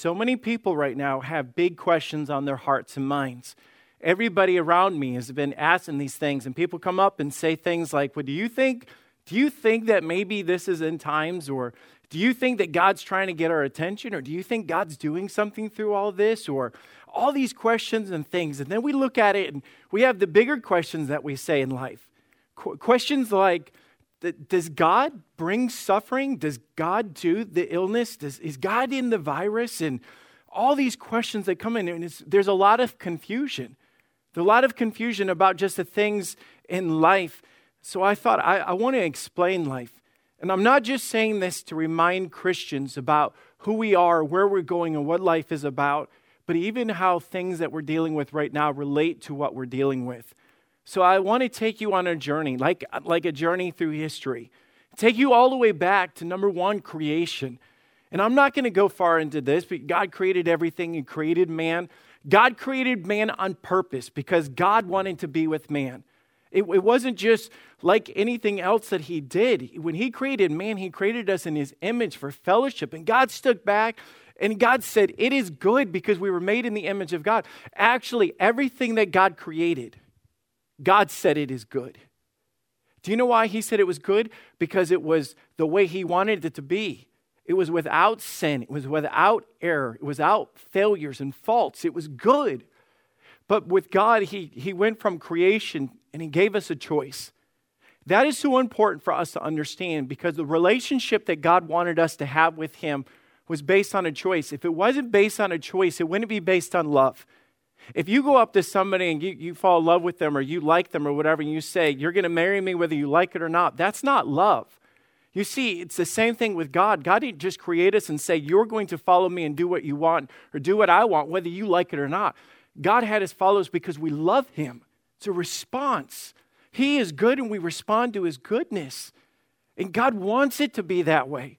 so many people right now have big questions on their hearts and minds. Everybody around me has been asking these things, and people come up and say things like, Well, do you think, do you think that maybe this is in times, or do you think that God's trying to get our attention, or do you think God's doing something through all this, or all these questions and things. And then we look at it and we have the bigger questions that we say in life. Qu- questions like, does God bring suffering? Does God do the illness? Does, is God in the virus? And all these questions that come in, and there's a lot of confusion. There's a lot of confusion about just the things in life. So I thought I, I want to explain life. And I'm not just saying this to remind Christians about who we are, where we're going, and what life is about, but even how things that we're dealing with right now relate to what we're dealing with. So I want to take you on a journey, like, like a journey through history. Take you all the way back to number one, creation. And I'm not going to go far into this, but God created everything. and created man. God created man on purpose because God wanted to be with man. It, it, wasn't just like anything else that He did. When He created man, He created us in His image for fellowship. And God stood back and God said, It is good because we were made in the image of God. Actually, everything that God created, God said it is good. Do you know why He said it was good? Because it was the way He wanted it to be. It was without sin, it was without error, it was without failures and faults. It was good. But with God, He, he went from creation and He gave us a choice. That is so important for us to understand because the relationship that God wanted us to have with Him was based on a choice. If it wasn't based on a choice, it wouldn't be based on love. If you go up to somebody and you, you fall in love with them or you like them or whatever, and you say, You're going to marry me whether you like it or not, that's not love. You see, it's the same thing with God. God didn't just create us and say, You're going to follow me and do what you want or do what I want, whether you like it or not. God had us follow us because we love Him. It's a response. He is good and we respond to His goodness. And God wants it to be that way.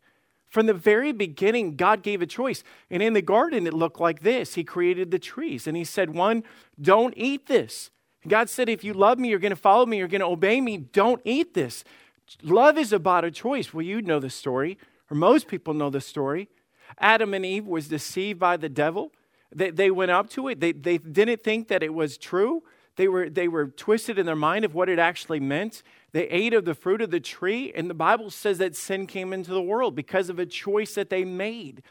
From the very beginning, God gave a choice. And in the garden, it looked like this He created the trees. And He said, One, don't eat this. God said, If you love me, you're going to follow me, you're going to obey me, don't eat this. Love is about a choice. Well, you know the story, or most people know the story. Adam and Eve was deceived by the devil. They, they went up to it. They, they didn't think that it was true. They were, they were twisted in their mind of what it actually meant. They ate of the fruit of the tree, and the Bible says that sin came into the world because of a choice that they made.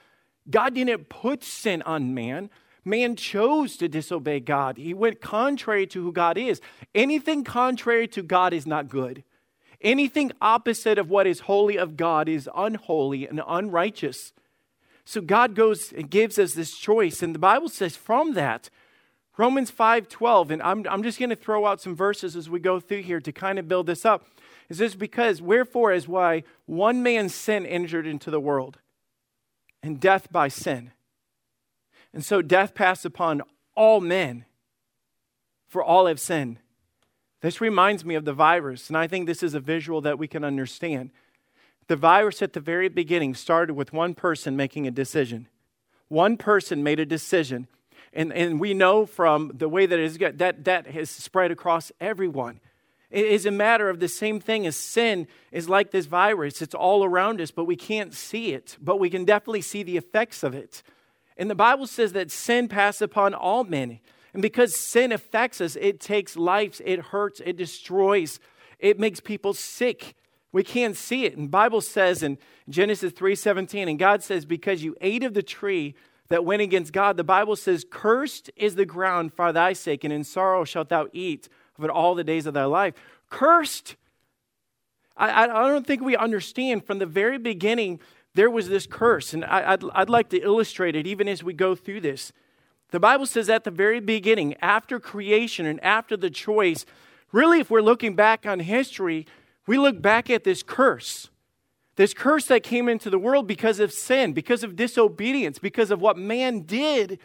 God didn't put sin on man. Man chose to disobey God. He went contrary to who God is. Anything contrary to God is not good. Anything opposite of what is holy of God is unholy and unrighteous. So God goes and gives us this choice. And the Bible says from that, Romans 5:12, and I'm, I'm just going to throw out some verses as we go through here to kind of build this up. Is this because, wherefore is why one man's sin entered into the world, and death by sin. And so death passed upon all men, for all have sinned. This reminds me of the virus, and I think this is a visual that we can understand. The virus at the very beginning started with one person making a decision. One person made a decision and, and we know from the way that it is that that has spread across everyone. It is a matter of the same thing as sin is like this virus. It's all around us, but we can't see it, but we can definitely see the effects of it. And the Bible says that sin passed upon all men. And because sin affects us, it takes lives, it hurts, it destroys, it makes people sick. We can't see it. And Bible says in Genesis 3:17, and God says, Because you ate of the tree that went against God, the Bible says, Cursed is the ground for thy sake, and in sorrow shalt thou eat of it all the days of thy life. Cursed. I, I don't think we understand from the very beginning there was this curse. And I, I'd, I'd like to illustrate it even as we go through this. The Bible says at the very beginning, after creation and after the choice, really, if we're looking back on history, we look back at this curse. This curse that came into the world because of sin, because of disobedience, because of what man did.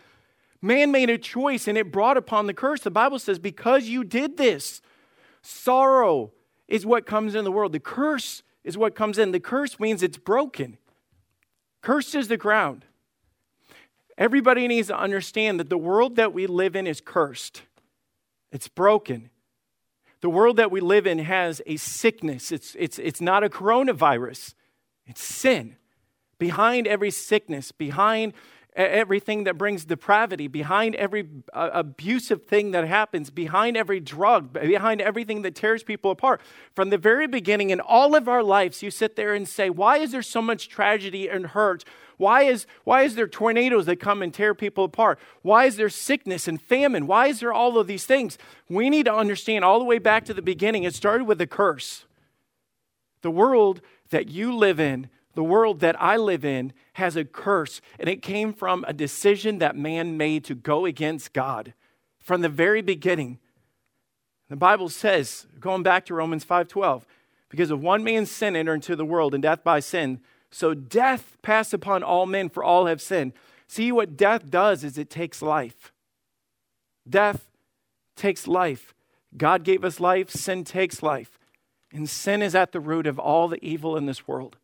Man made a choice and it brought upon the curse. The Bible says, because you did this, sorrow is what comes in the world. The curse is what comes in. The curse means it's broken. Cursed is the ground. Everybody needs to understand that the world that we live in is cursed, it's broken. The world that we live in has a sickness. It's, it's, it's not a coronavirus, it's sin. Behind every sickness, behind everything that brings depravity, behind every uh, abusive thing that happens, behind every drug, behind everything that tears people apart. From the very beginning in all of our lives, you sit there and say, Why is there so much tragedy and hurt? Why is, why is there tornadoes that come and tear people apart? Why is there sickness and famine? Why is there all of these things? We need to understand all the way back to the beginning. It started with a curse. The world that you live in, the world that I live in, has a curse, and it came from a decision that man made to go against God from the very beginning. The Bible says, going back to Romans 5:12, because of one man's sin entered into the world, and death by sin, so death passed upon all men, for all have sinned. See what death does is it takes life. Death takes life. God gave us life, sin takes life. And sin is at the root of all the evil in this world.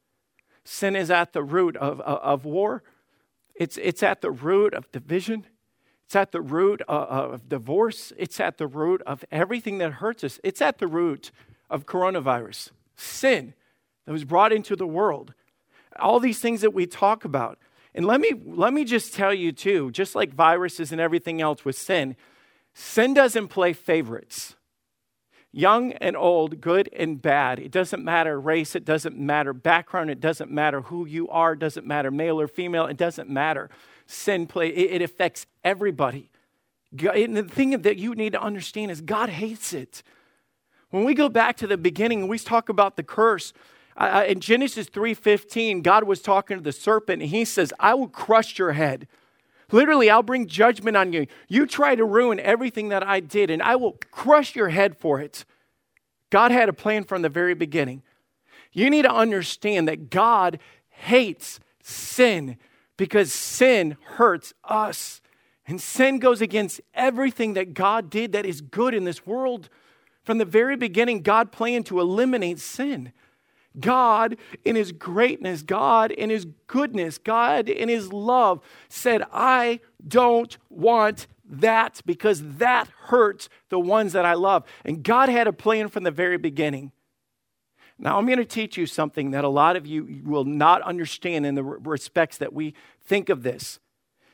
Sin is at the root of, of, of war, it's, it's at the root of division, it's at the root of, of divorce, it's at the root of everything that hurts us. It's at the root of coronavirus. Sin that was brought into the world all these things that we talk about. And let me, let me just tell you, too, just like viruses and everything else with sin, sin doesn't play favorites. Young and old, good and bad. It doesn't matter race, it doesn't matter background, it doesn't matter who you are, it doesn't matter male or female, it doesn't matter. Sin play, it, it affects everybody. And the thing that you need to understand is God hates it. When we go back to the beginning and we talk about the curse, uh, in Genesis 3:15, God was talking to the serpent, and He says, "I will crush your head." Literally, I'll bring judgment on you. You try to ruin everything that I did, and I will crush your head for it. God had a plan from the very beginning. You need to understand that God hates sin because sin hurts us. And sin goes against everything that God did that is good in this world. From the very beginning, God planned to eliminate sin. God, in His greatness, God, in His goodness, God, in His love, said, I don't want that because that hurts the ones that I love. And God had a plan from the very beginning. Now, I'm going to teach you something that a lot of you will not understand in the respects that we think of this.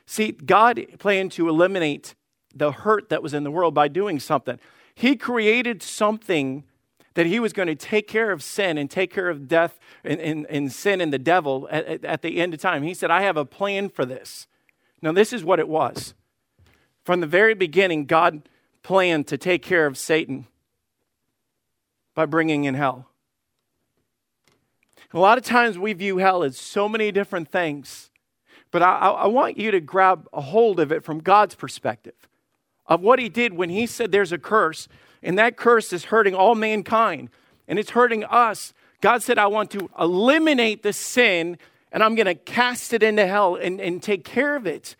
See, God planned to eliminate the hurt that was in the world by doing something. He created something that he was going to take care of sin and take care of death and, and, and sin and the devil at, at the end of time. He said, I have a plan for this. Now, this is what it was. From the very beginning, God planned to take care of Satan by bringing in hell. A lot of times we view hell as so many different things, but I, I, want you to grab a hold of it from God's perspective of what He did when He said there's a curse and that curse is hurting all mankind and it's hurting us. God said, I want to eliminate the sin and I'm going to cast it into hell and, and take care of it.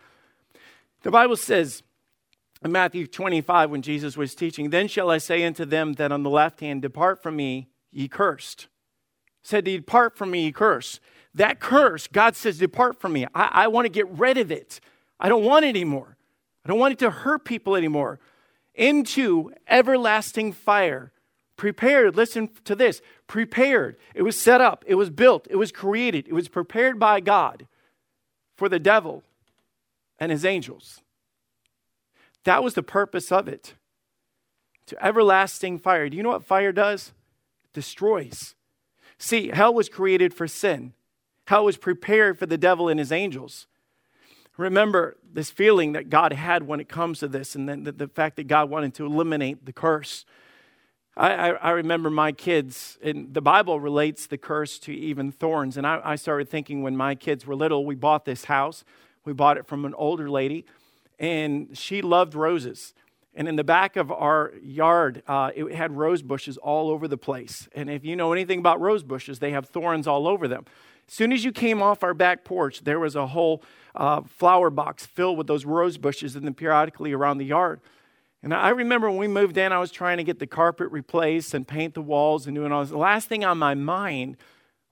The Bible says in Matthew 25, when Jesus was teaching, Then shall I say unto them that on the left hand, Depart from me, ye cursed. Said, Depart from me, ye cursed. That curse, God says, Depart from me. I, I want to get rid of it. I don't want it anymore. I don't want it to hurt people anymore into everlasting fire. Prepared, listen to this prepared. It was set up, it was built, it was created, it was prepared by God for the devil and his angels. That was the purpose of it. To everlasting fire. Do you know what fire does? It destroys. See, hell was created for sin. Hell was prepared for the devil and his angels remember this feeling that God had when it comes to this, and then the, the fact that God wanted to eliminate the curse. I, I, I, remember my kids, and the Bible relates the curse to even thorns. And I, I started thinking when my kids were little, we bought this house. We bought it from an older lady, and she loved roses. And in the back of our yard, uh, it had rose bushes all over the place. And if you know anything about rose bushes, they have thorns all over them. Soon as you came off our back porch, there was a whole uh, flower box filled with those rose bushes and then periodically around the yard. And I remember when we moved in, I was trying to get the carpet replaced and paint the walls and doing all this. The last thing on my mind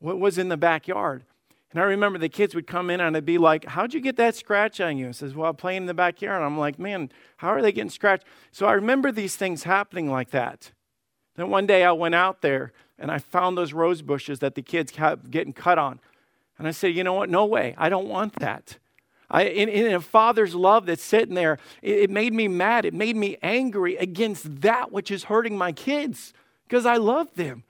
was in the backyard. And I remember the kids would come in and I'd be like, How'd you get that scratch on you? I says, Well, I'm playing in the backyard. And I'm like, Man, how are they getting scratched? So I remember these things happening like that. Then one day I went out there and I found those rose bushes that the kids kept getting cut on. And I said, you know what? No way. I don't want that. I, in, in, a father's love that's sitting there, it, it made me mad. It made me angry against that which is hurting my kids because I love them.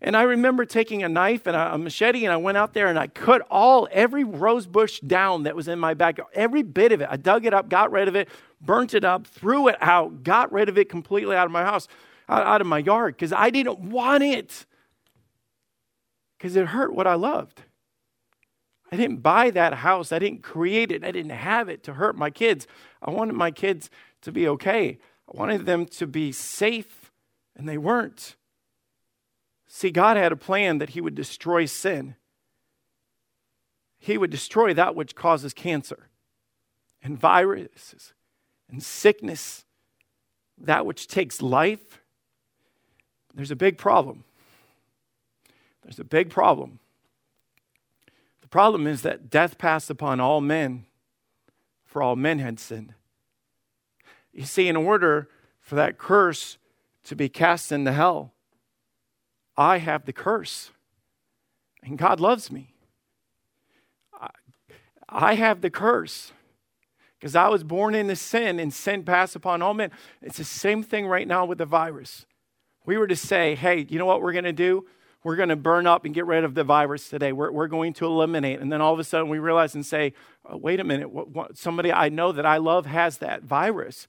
And I remember taking a knife and a, a, machete, and I went out there and I cut all, every rose bush down that was in my backyard, every bit of it. I dug it up, got rid of it, burnt it up, threw it out, got rid of it completely out of my house, out, of my yard, because I didn't want it. Because it hurt what I loved. I didn't buy that house. I didn't create it. I didn't have it to hurt my kids. I wanted my kids to be okay. I wanted them to be safe, and they weren't. See, God had a plan that He would destroy sin. He would destroy that which causes cancer and viruses and sickness, that which takes life. There's a big problem. There's a big problem. The problem is that death passed upon all men, for all men had sinned. You see, in order for that curse to be cast into hell, I have the curse. And God loves me. I have the curse because I was born into sin and sin passed upon all men. It's the same thing right now with the virus. We were to say, hey, you know what we're going to do? we're going to burn up and get rid of the virus today. We're, we're going to eliminate. And then all of a sudden we realize and say, oh, wait a minute, what, what, somebody I know that I love has that virus.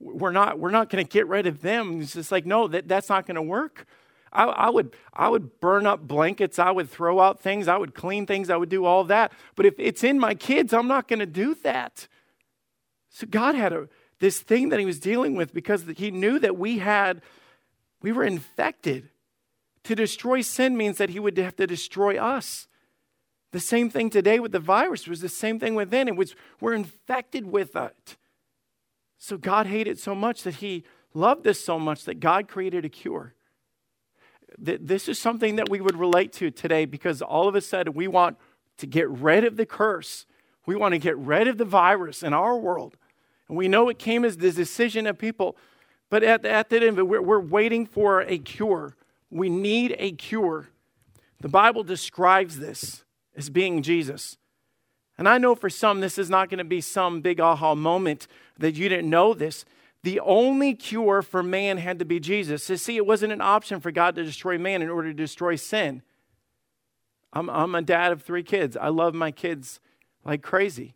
We're not, we're not going to get rid of them. It's just like, no, that, that's not going to work. I, I, would, I would burn up blankets. I would throw out things. I would clean things. I would do all that. But if it's in my kids, I'm not going to do that. So God had a, this thing that he was dealing with because he knew that we had, we were infected to destroy sin means that he would have to destroy us. The same thing today with the virus was the same thing within. It was we're infected with it. So God hated so much that he loved us so much that God created a cure. This is something that we would relate to today because all of a sudden we want to get rid of the curse. We want to get rid of the virus in our world. And we know it came as the decision of people. But at, at the end, we're, we're waiting for a cure. We need a cure. The Bible describes this as being Jesus. And I know for some, this is not going to be some big aha moment that you didn't know this. The only cure for man had to be Jesus. You see, it wasn't an option for God to destroy man in order to destroy sin. I'm, I'm a dad of three kids. I love my kids like crazy.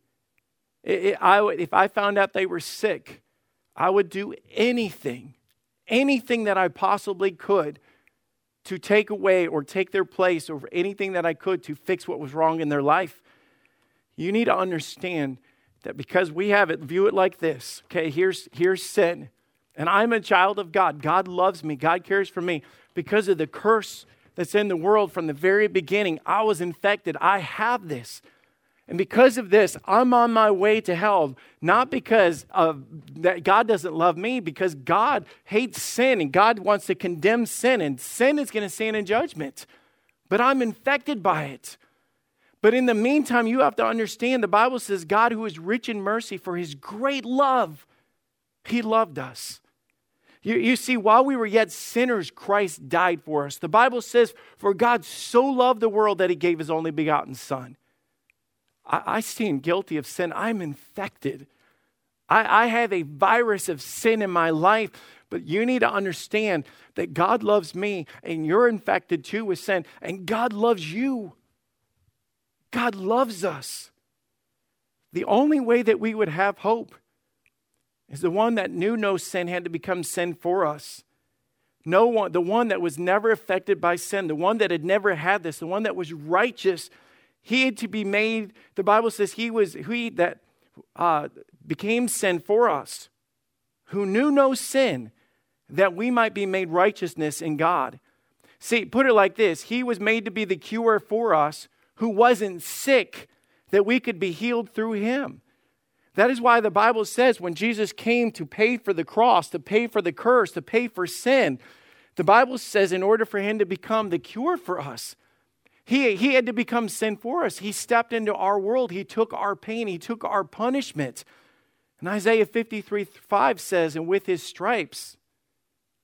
It, it, I, if I found out they were sick, I would do anything, anything that I possibly could to take away or take their place or anything that I could to fix what was wrong in their life. You need to understand that because we have it, view it like this. Okay, here's, here's sin. And I'm a child of God. God loves me. God cares for me. Because of the curse that's in the world from the very beginning, I was infected. I have this. And because of this, I'm on my way to hell, not because of that God doesn't love me, because God hates sin and God wants to condemn sin, and sin is going to stand in judgment. But I'm infected by it. But in the meantime, you have to understand the Bible says God, who is rich in mercy for his great love, he loved us. You, you, see, while we were yet sinners, Christ died for us. The Bible says, For God so loved the world that he gave his only begotten Son. I, I stand guilty of sin. I'm infected. I, I have a virus of sin in my life. But you need to understand that God loves me and you're infected too with sin, and God loves you. God loves us. The only way that we would have hope is the one that knew no sin had to become sin for us. No one, the one that was never affected by sin, the one that had never had this, the one that was righteous he had to be made, the Bible says he was he that uh, became sin for us, who knew no sin, that we might be made righteousness in God. See, put it like this He was made to be the cure for us who wasn't sick, that we could be healed through him. That is why the Bible says when Jesus came to pay for the cross, to pay for the curse, to pay for sin, the Bible says in order for him to become the cure for us, he, he had to become sin for us. He stepped into our world. He took our pain. He took our punishment. And Isaiah 53 5 says, And with his stripes,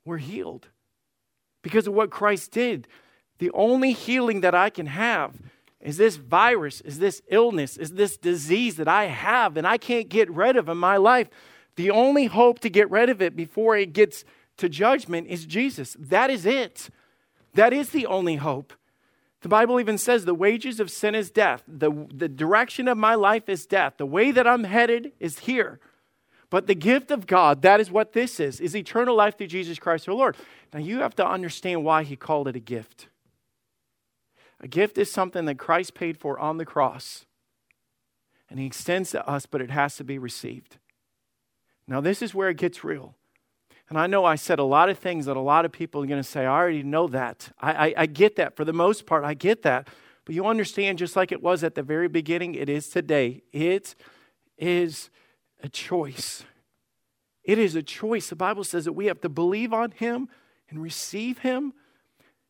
we're healed. Because of what Christ did. The only healing that I can have is this virus, is this illness, is this disease that I have and I can't get rid of in my life. The only hope to get rid of it before it gets to judgment is Jesus. That is it. That is the only hope. The Bible even says the wages of sin is death. The, the direction of my life is death. The way that I'm headed is here. But the gift of God, that is what this is, is eternal life through Jesus Christ our Lord. Now you have to understand why he called it a gift. A gift is something that Christ paid for on the cross. And he extends to us, but it has to be received. Now, this is where it gets real. And I know I said a lot of things that a lot of people are going to say, I already know that. I, I, I, get that. For the most part, I get that. But you understand, just like it was at the very beginning, it is today. It is a choice. It is a choice. The Bible says that we have to believe on Him and receive Him.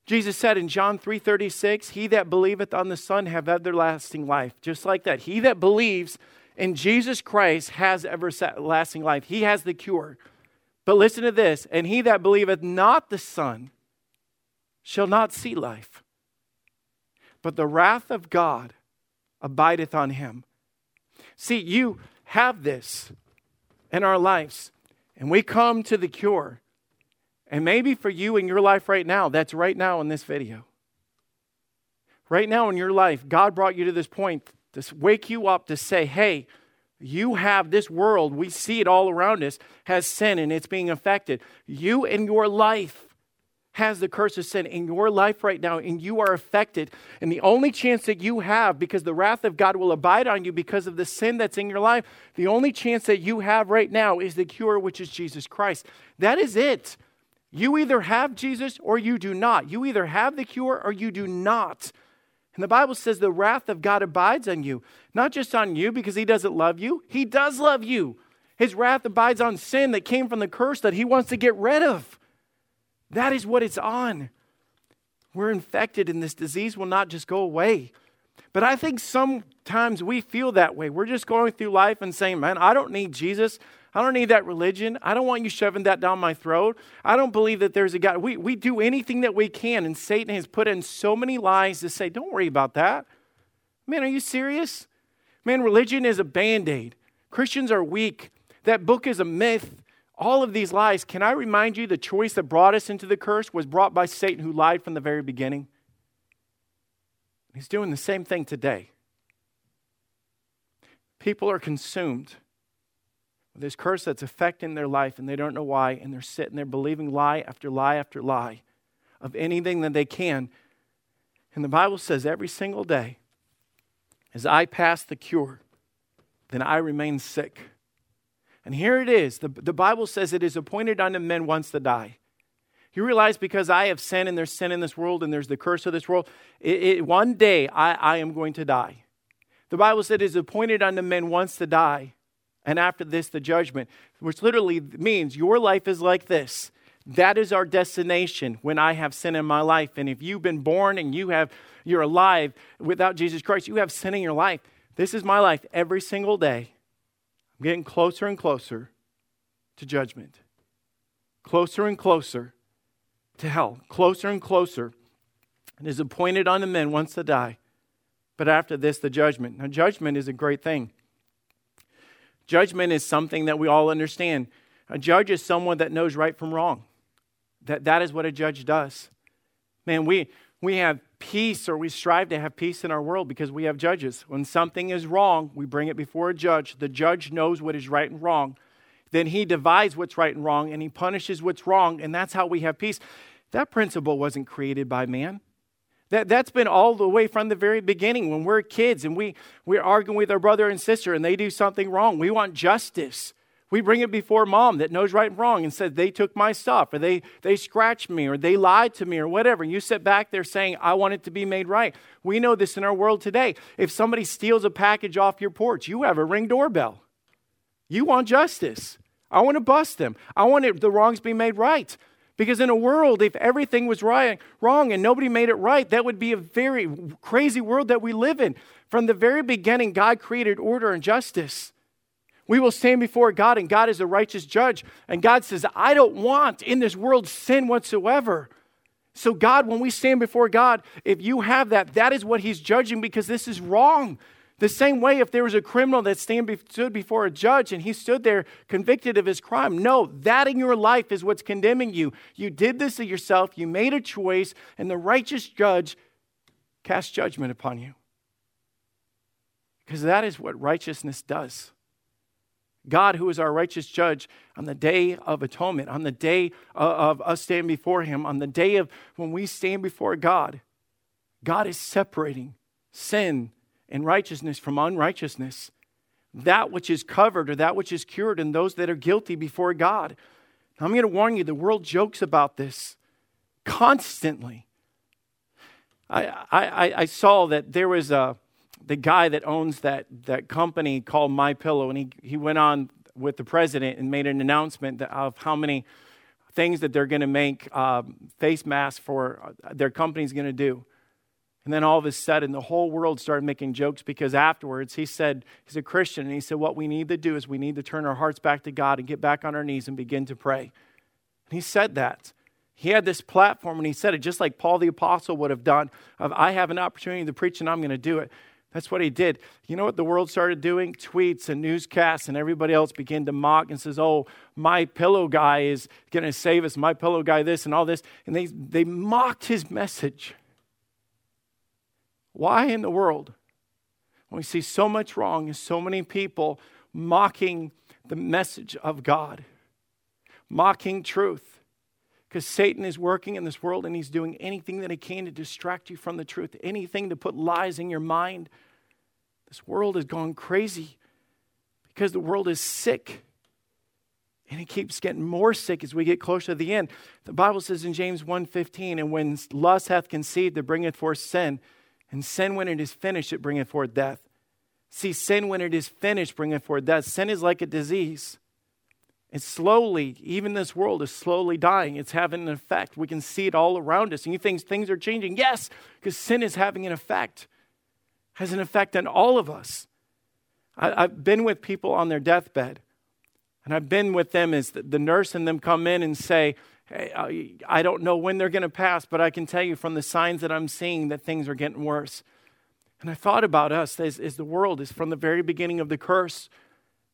Jesus said in John 3:36, "He that believeth on the Son have everlasting life." Just like that. He that believes in Jesus Christ has everlasting life. He has the cure. But listen to this and he that believeth not the Son shall not see life, but the wrath of God abideth on him. See, you have this in our lives, and we come to the cure. And maybe for you in your life right now, that's right now in this video. Right now in your life, God brought you to this point to wake you up to say, hey, you have this world, we see it all around us, has sin and it's being affected. You in your life has the curse of sin in your life right now, and you are affected. And the only chance that you have, because the wrath of God will abide on you because of the sin that's in your life, the only chance that you have right now is the cure, which is Jesus Christ. That is it. You either have Jesus or you do not. You either have the cure or you do not. And the Bible says the wrath of God abides on you, not just on you because he doesn't love you, he does love you. His wrath abides on sin that came from the curse that he wants to get rid of. That is what it's on. We're infected, and this disease will not just go away. But I think sometimes we feel that way. We're just going through life and saying, Man, I don't need Jesus. I don't need that religion. I don't want you shoving that down my throat. I don't believe that there's a God. We, we do anything that we can, and Satan has put in so many lies to say, don't worry about that. Man, are you serious? Man, religion is a band aid. Christians are weak. That book is a myth. All of these lies. Can I remind you the choice that brought us into the curse was brought by Satan, who lied from the very beginning? He's doing the same thing today. People are consumed this curse that's affecting their life and they don't know why, and they're sitting there believing lie after lie after lie of anything that they can. And the Bible says every single day, as I pass the cure, then I remain sick. And here it is. The, the Bible says it is appointed unto men once to die. You realize because I have sin and there's sin in this world and there's the curse of this world, it, it, one day I, I am going to die. The Bible said it is appointed unto men once to die and after this, the judgment, which literally means your life is like this. That is our destination when I have sin in my life. And if you've been born and you have you're alive without Jesus Christ, you have sin in your life. This is my life every single day. I'm getting closer and closer to judgment. Closer and closer to hell. Closer and closer. It is appointed unto men once to die. But after this, the judgment. Now, judgment is a great thing. Judgment is something that we all understand. A judge is someone that knows right from wrong. That, that is what a judge does. Man, we, we have peace or we strive to have peace in our world because we have judges. When something is wrong, we bring it before a judge. The judge knows what is right and wrong. Then he divides what's right and wrong and he punishes what's wrong, and that's how we have peace. That principle wasn't created by man. That, that's been all the way from the very beginning when we're kids and we, we're arguing with our brother and sister and they do something wrong. We want justice. We bring it before mom that knows right and wrong and said, they took my stuff or they, they scratched me or they lied to me or whatever. And you sit back there saying, I want it to be made right. We know this in our world today. If somebody steals a package off your porch, you have a ring doorbell. You want justice. I want to bust them. I want it, the wrongs be made right. Because in a world, if everything was right, wrong and nobody made it right, that would be a very crazy world that we live in. From the very beginning, God created order and justice. We will stand before God, and God is a righteous judge. And God says, I don't want in this world sin whatsoever. So, God, when we stand before God, if you have that, that is what He's judging because this is wrong. The same way, if there was a criminal that stand, stood before a judge and he stood there convicted of his crime, no, that in your life is what's condemning you. You did this to yourself, you made a choice, and the righteous judge cast judgment upon you. Because that is what righteousness does. God, who is our righteous judge, on the day of atonement, on the day of us standing before Him, on the day of when we stand before God, God is separating sin and righteousness from unrighteousness. That which is covered or that which is cured, and those that are guilty before God. I'm going to warn you, the world jokes about this constantly. I, I, I saw that there was a the guy that owns that, that company called My Pillow, and he, he went on with the president and made an announcement of how many things that they're going to make uh, face masks for uh, their company's going to do. And then all of a sudden, the whole world started making jokes because afterwards he said, he's a Christian, and he said, What we need to do is we need to turn our hearts back to God and get back on our knees and begin to pray. And he said that. He had this platform and he said it just like Paul the Apostle would have done of, I have an opportunity to preach and I'm going to do it. That's what he did. You know what the world started doing? Tweets and newscasts, and everybody else began to mock and says, "Oh, my pillow guy is going to save us. My pillow guy, this and all this," and they they mocked his message. Why in the world? When we see so much wrong and so many people mocking the message of God, mocking truth. Because Satan is working in this world and he's doing anything that he can to distract you from the truth, anything to put lies in your mind. This world has gone crazy because the world is sick. And it keeps getting more sick as we get closer to the end. The Bible says in James 1:15, and when lust hath conceived, it bringeth forth sin. And sin, when it is finished, it bringeth forth death. See, sin, when it is finished, bringeth forth death. Sin is like a disease. It's slowly, even this world is slowly dying. It's having an effect. We can see it all around us. And you think things are changing? Yes, because sin is having an effect, has an effect on all of us. I, have been with people on their deathbed, and I've been with them as the, the nurse and them come in and say, Uh, I don't know when they're going to pass, but I can tell you from the signs that I'm seeing that things are getting worse. And I thought about us as, as the world is from the very beginning of the curse.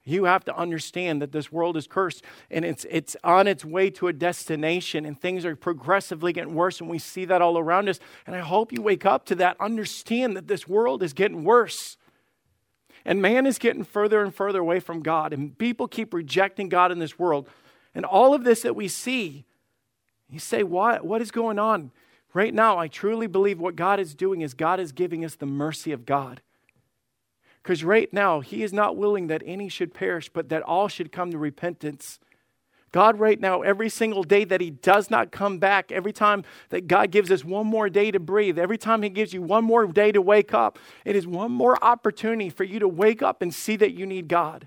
You have to understand that this world is cursed and it's, it's on its way to a destination, and things are progressively getting worse, and we see that all around us. And I hope you wake up to that. Understand that this world is getting worse. And man is getting further and further away from God, and people keep rejecting God in this world. And all of this that we see you say, what? What is going on? Right now, I truly believe what God is doing is God is giving us the mercy of God. Because right now, He is not willing that any should perish, but that all should come to repentance. God, right now, every single day that He does not come back, every time that God gives us one more day to breathe, every time He gives you one more day to wake up, it is one more opportunity for you to wake up and see that you need God.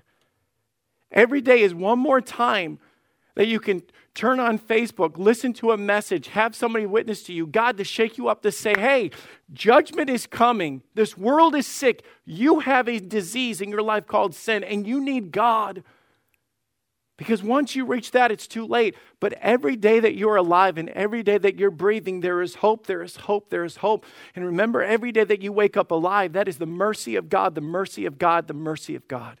Every day is one more time that you can turn on Facebook, listen to a message, have somebody witness to you, God to shake you up to say, hey, judgment is coming. This world is sick. You have a disease in your life called sin, and you need God. Because once you reach that, it's too late. But every day that you're alive and every day that you're breathing, there is hope, there is hope, there is hope. And remember, every day that you wake up alive, that is the mercy of God, the mercy of God, the mercy of God.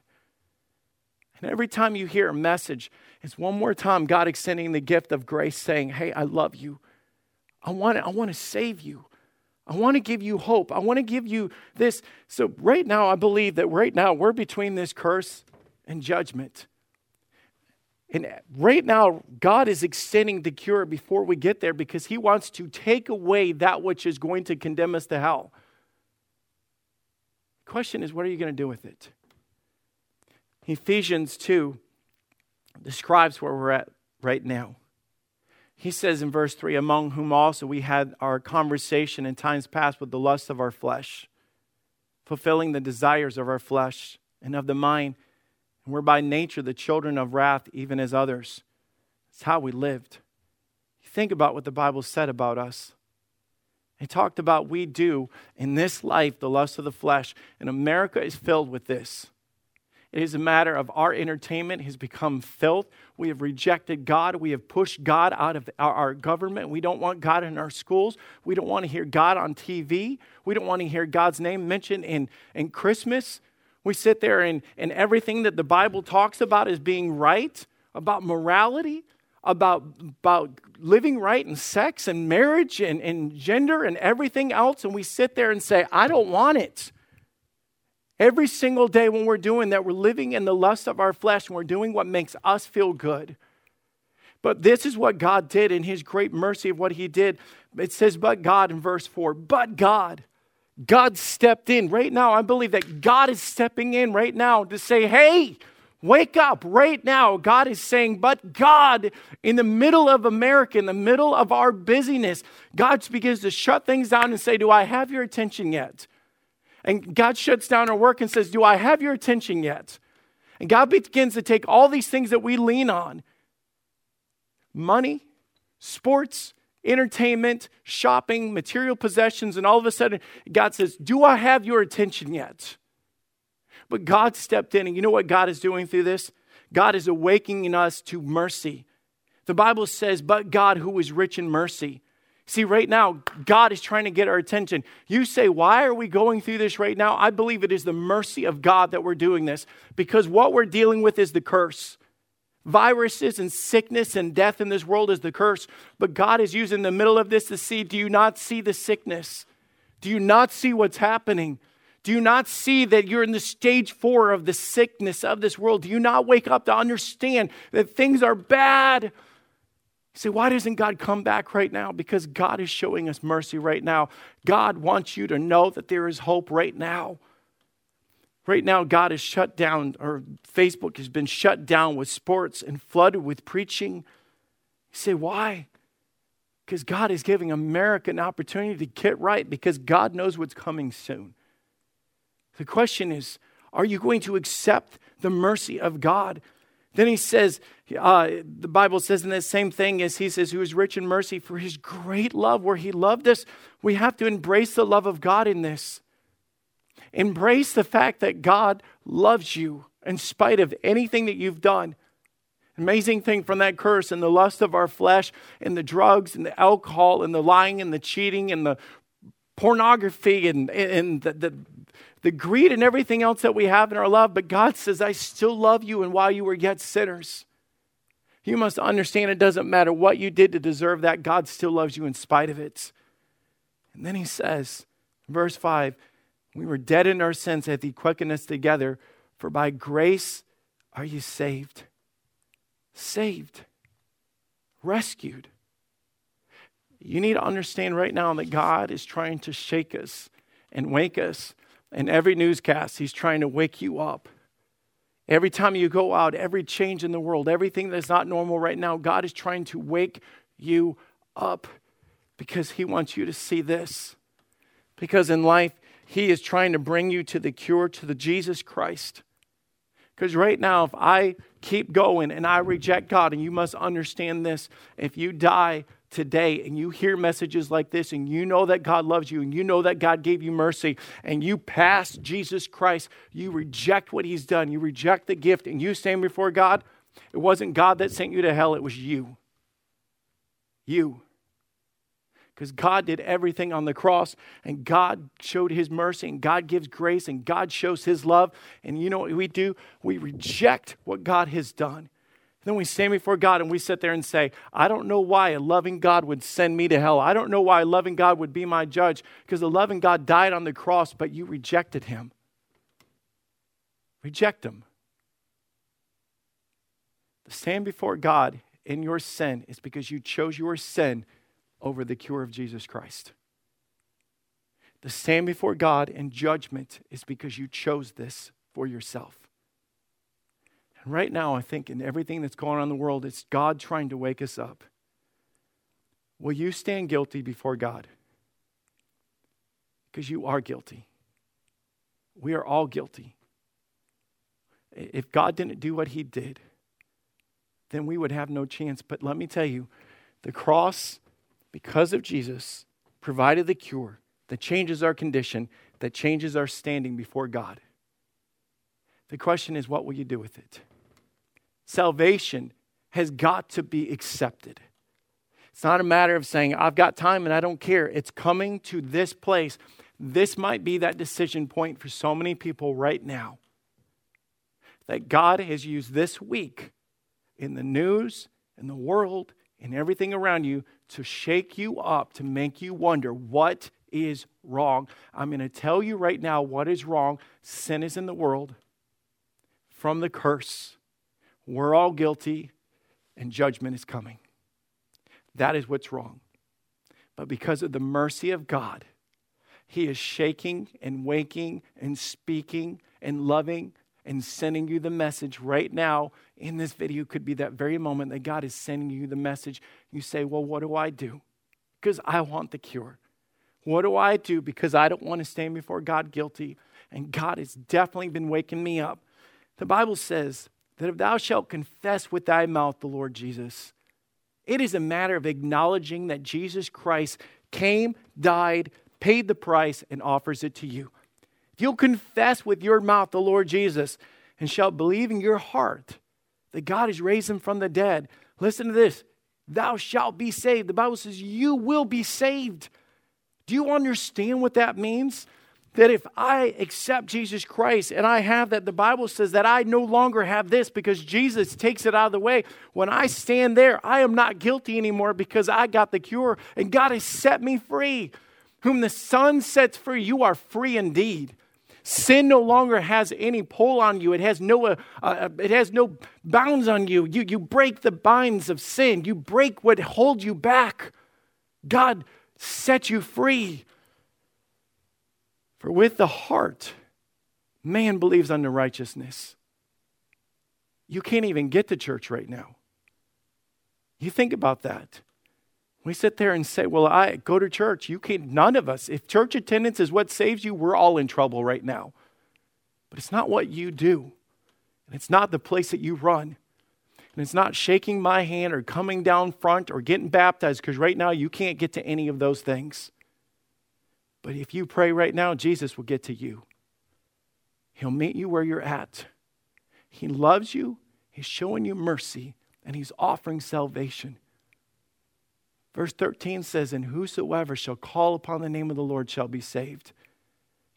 And every time you hear a message, it's one more time God extending the gift of grace, saying, Hey, I love you. I want to, I want to save you. I want to give you hope. I want to give you this. So, right now, I believe that right now we're between this curse and judgment. And right now, God is extending the cure before we get there because He wants to take away that which is going to condemn us to hell. The question is, what are you going to do with it? Ephesians 2 describes where we're at right now. He says in verse 3 Among whom also we had our conversation in times past with the lusts of our flesh, fulfilling the desires of our flesh and of the mind, and we're by nature the children of wrath, even as others. It's how we lived. Think about what the Bible said about us. It talked about we do in this life the lust of the flesh, and America is filled with this. It is a matter of our entertainment has become filth. We have rejected God. We have pushed God out of our, our, government. We don't want God in our schools. We don't want to hear God on TV. We don't want to hear God's name mentioned in, in Christmas. We sit there and, and everything that the Bible talks about is being right, about morality, about, about living right and sex and marriage and, and gender and everything else. And we sit there and say, I don't want it. Every single day when we're doing that, we're living in the lust of our flesh and we're doing what makes us feel good. But this is what God did in His great mercy of what He did. It says, but God in verse 4, but God. God stepped in. Right now, I believe that God is stepping in right now to say, hey, wake up right now. God is saying, but God, in the middle of America, in the middle of our busyness, God begins to shut things down and say, Do I have your attention yet? And God shuts down our work and says, Do I have your attention yet? And God begins to take all these things that we lean on money, sports, entertainment, shopping, material possessions, and all of a sudden, God says, Do I have your attention yet? But God stepped in, and you know what God is doing through this? God is awakening us to mercy. The Bible says, But God, who is rich in mercy, See, right now, God is trying to get our attention. You say, Why are we going through this right now? I believe it is the mercy of God that we're doing this because what we're dealing with is the curse. Viruses and sickness and death in this world is the curse. But God is using the middle of this to see do you not see the sickness? Do you not see what's happening? Do you not see that you're in the stage four of the sickness of this world? Do you not wake up to understand that things are bad? Say, why doesn't God come back right now? Because God is showing us mercy right now. God wants you to know that there is hope right now. Right now, God is shut down, or Facebook has been shut down with sports and flooded with preaching. You say, why? Because God is giving America an opportunity to get right because God knows what's coming soon. The question is, are you going to accept the mercy of God then he says, uh, the Bible says in the same thing as he says, who is rich in mercy for his great love, where he loved us. We have to embrace the love of God in this. Embrace the fact that God loves you in spite of anything that you've done. Amazing thing from that curse and the lust of our flesh and the drugs and the alcohol and the lying and the cheating and the pornography and, and the, the, the greed and everything else that we have in our love, but God says, I still love you, and while you were yet sinners. You must understand it doesn't matter what you did to deserve that, God still loves you in spite of it. And then he says, verse 5, we were dead in our sins, hath he quickened us together, for by grace are you saved. Saved. Rescued. You need to understand right now that God is trying to shake us and wake us in every newscast, he's trying to wake you up. Every time you go out, every change in the world, everything that's not normal right now, God is trying to wake you up because he wants you to see this. Because in life, he is trying to bring you to the cure, to the Jesus Christ. Because right now, if I keep going and I reject God, and you must understand this, if you die today and you hear messages like this and you know that God loves you and you know that God gave you mercy and you pass Jesus Christ, you reject what he's done, you reject the gift, and you stand before God, it wasn't God that sent you to hell, it was you. You. Because God did everything on the cross, and God showed His mercy, and God gives grace, and God shows His love. And you know what we do? We reject what God has done. Then we stand before God and we sit there and say, I don't know why a loving God would send me to hell. I don't know why a loving God would be my judge because the loving God died on the cross, but you rejected him. Reject him. To stand before God in your sin is because you chose your sin over the cure of Jesus Christ. To stand before God in judgment is because you chose this for yourself. And right now, I think in everything that's going on in the world, it's God trying to wake us up. Will you stand guilty before God? Because you are guilty. We are all guilty. If God didn't do what he did, then we would have no chance. But let me tell you, the cross, because of Jesus, provided the cure that changes our condition, that changes our standing before God. The question is, what will you do with it? Salvation has got to be accepted. It's not a matter of saying, I've got time and I don't care. It's coming to this place. This might be that decision point for so many people right now. That God has used this week in the news, in the world, in everything around you to shake you up, to make you wonder what is wrong. I'm going to tell you right now what is wrong. Sin is in the world from the curse. We're all guilty, and judgment is coming. That is what's wrong. But because of the mercy of God, He is shaking and waking and speaking and loving and sending you the message right now in this video could be that very moment that God is sending you the message. You say, Well, what do I do? Because I want the cure. What do I do? Because I don't want to stand before God guilty. And God has definitely been waking me up. The Bible says that if thou shalt confess with thy mouth the Lord Jesus, it is a matter of acknowledging that Jesus Christ came, died, paid the price, and offers it to you. If you'll confess with your mouth the Lord Jesus and shall believe in your heart that God has raised him from the dead, listen to this thou shalt be saved. The Bible says you will be saved. Do you understand what that means? That if I accept Jesus Christ and I have that, the Bible says that I no longer have this because Jesus takes it out of the way. When I stand there, I am not guilty anymore because I got the cure and God has set me free. Whom the Son sets free, you are free indeed. Sin no longer has any pull on you. It has no, uh, uh, it has no bounds on you. you. You break the binds of sin. You break what holds you back. God set you free. For with the heart, man believes unto righteousness. You can't even get to church right now. You think about that. We sit there and say, Well, I go to church. You can't, none of us. If church attendance is what saves you, we're all in trouble right now. But it's not what you do, and it's not the place that you run. And it's not shaking my hand or coming down front or getting baptized because right now you can't get to any of those things. But if you pray right now, Jesus will get to you. He'll meet you where you're at. He loves you, He's showing you mercy, and He's offering salvation. Verse 13 says, And whosoever shall call upon the name of the Lord shall be saved.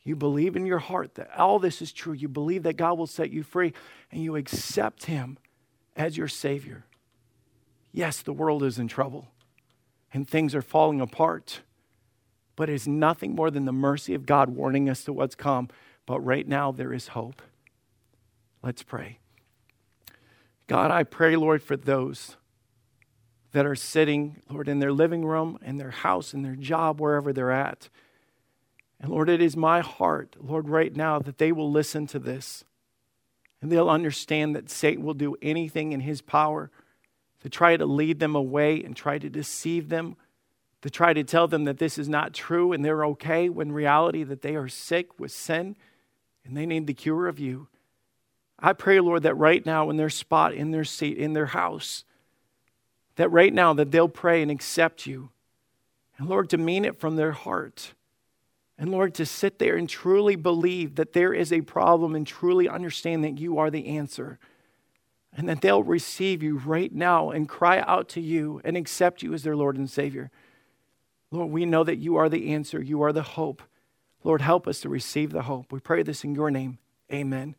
You believe in your heart that all this is true. You believe that God will set you free, and you accept Him as your Savior. Yes, the world is in trouble, and things are falling apart but it is nothing more than the mercy of God warning us to what's come. But right now, there is hope. Let's pray. God, I pray, Lord, for those that are sitting, Lord, in their living room, in their house, in their job, wherever they're at. And Lord, it is my heart, Lord, right now that they will listen to this and they'll understand that Satan will do anything in his power to try to lead them away and try to deceive them to try to tell them that this is not true and they're okay when reality that they are sick with sin and they need the cure of you. I pray, Lord, that right now in their spot, in their seat, in their house, that right now that they'll pray and accept you. And Lord, to mean it from their heart. And Lord, to sit there and truly believe that there is a problem and truly understand that you are the answer. And that they'll receive you right now and cry out to you and accept you as their Lord and Savior. Lord, we know that you are the answer, you are the hope. Lord, help us to receive the hope. We pray this in your name. Amen.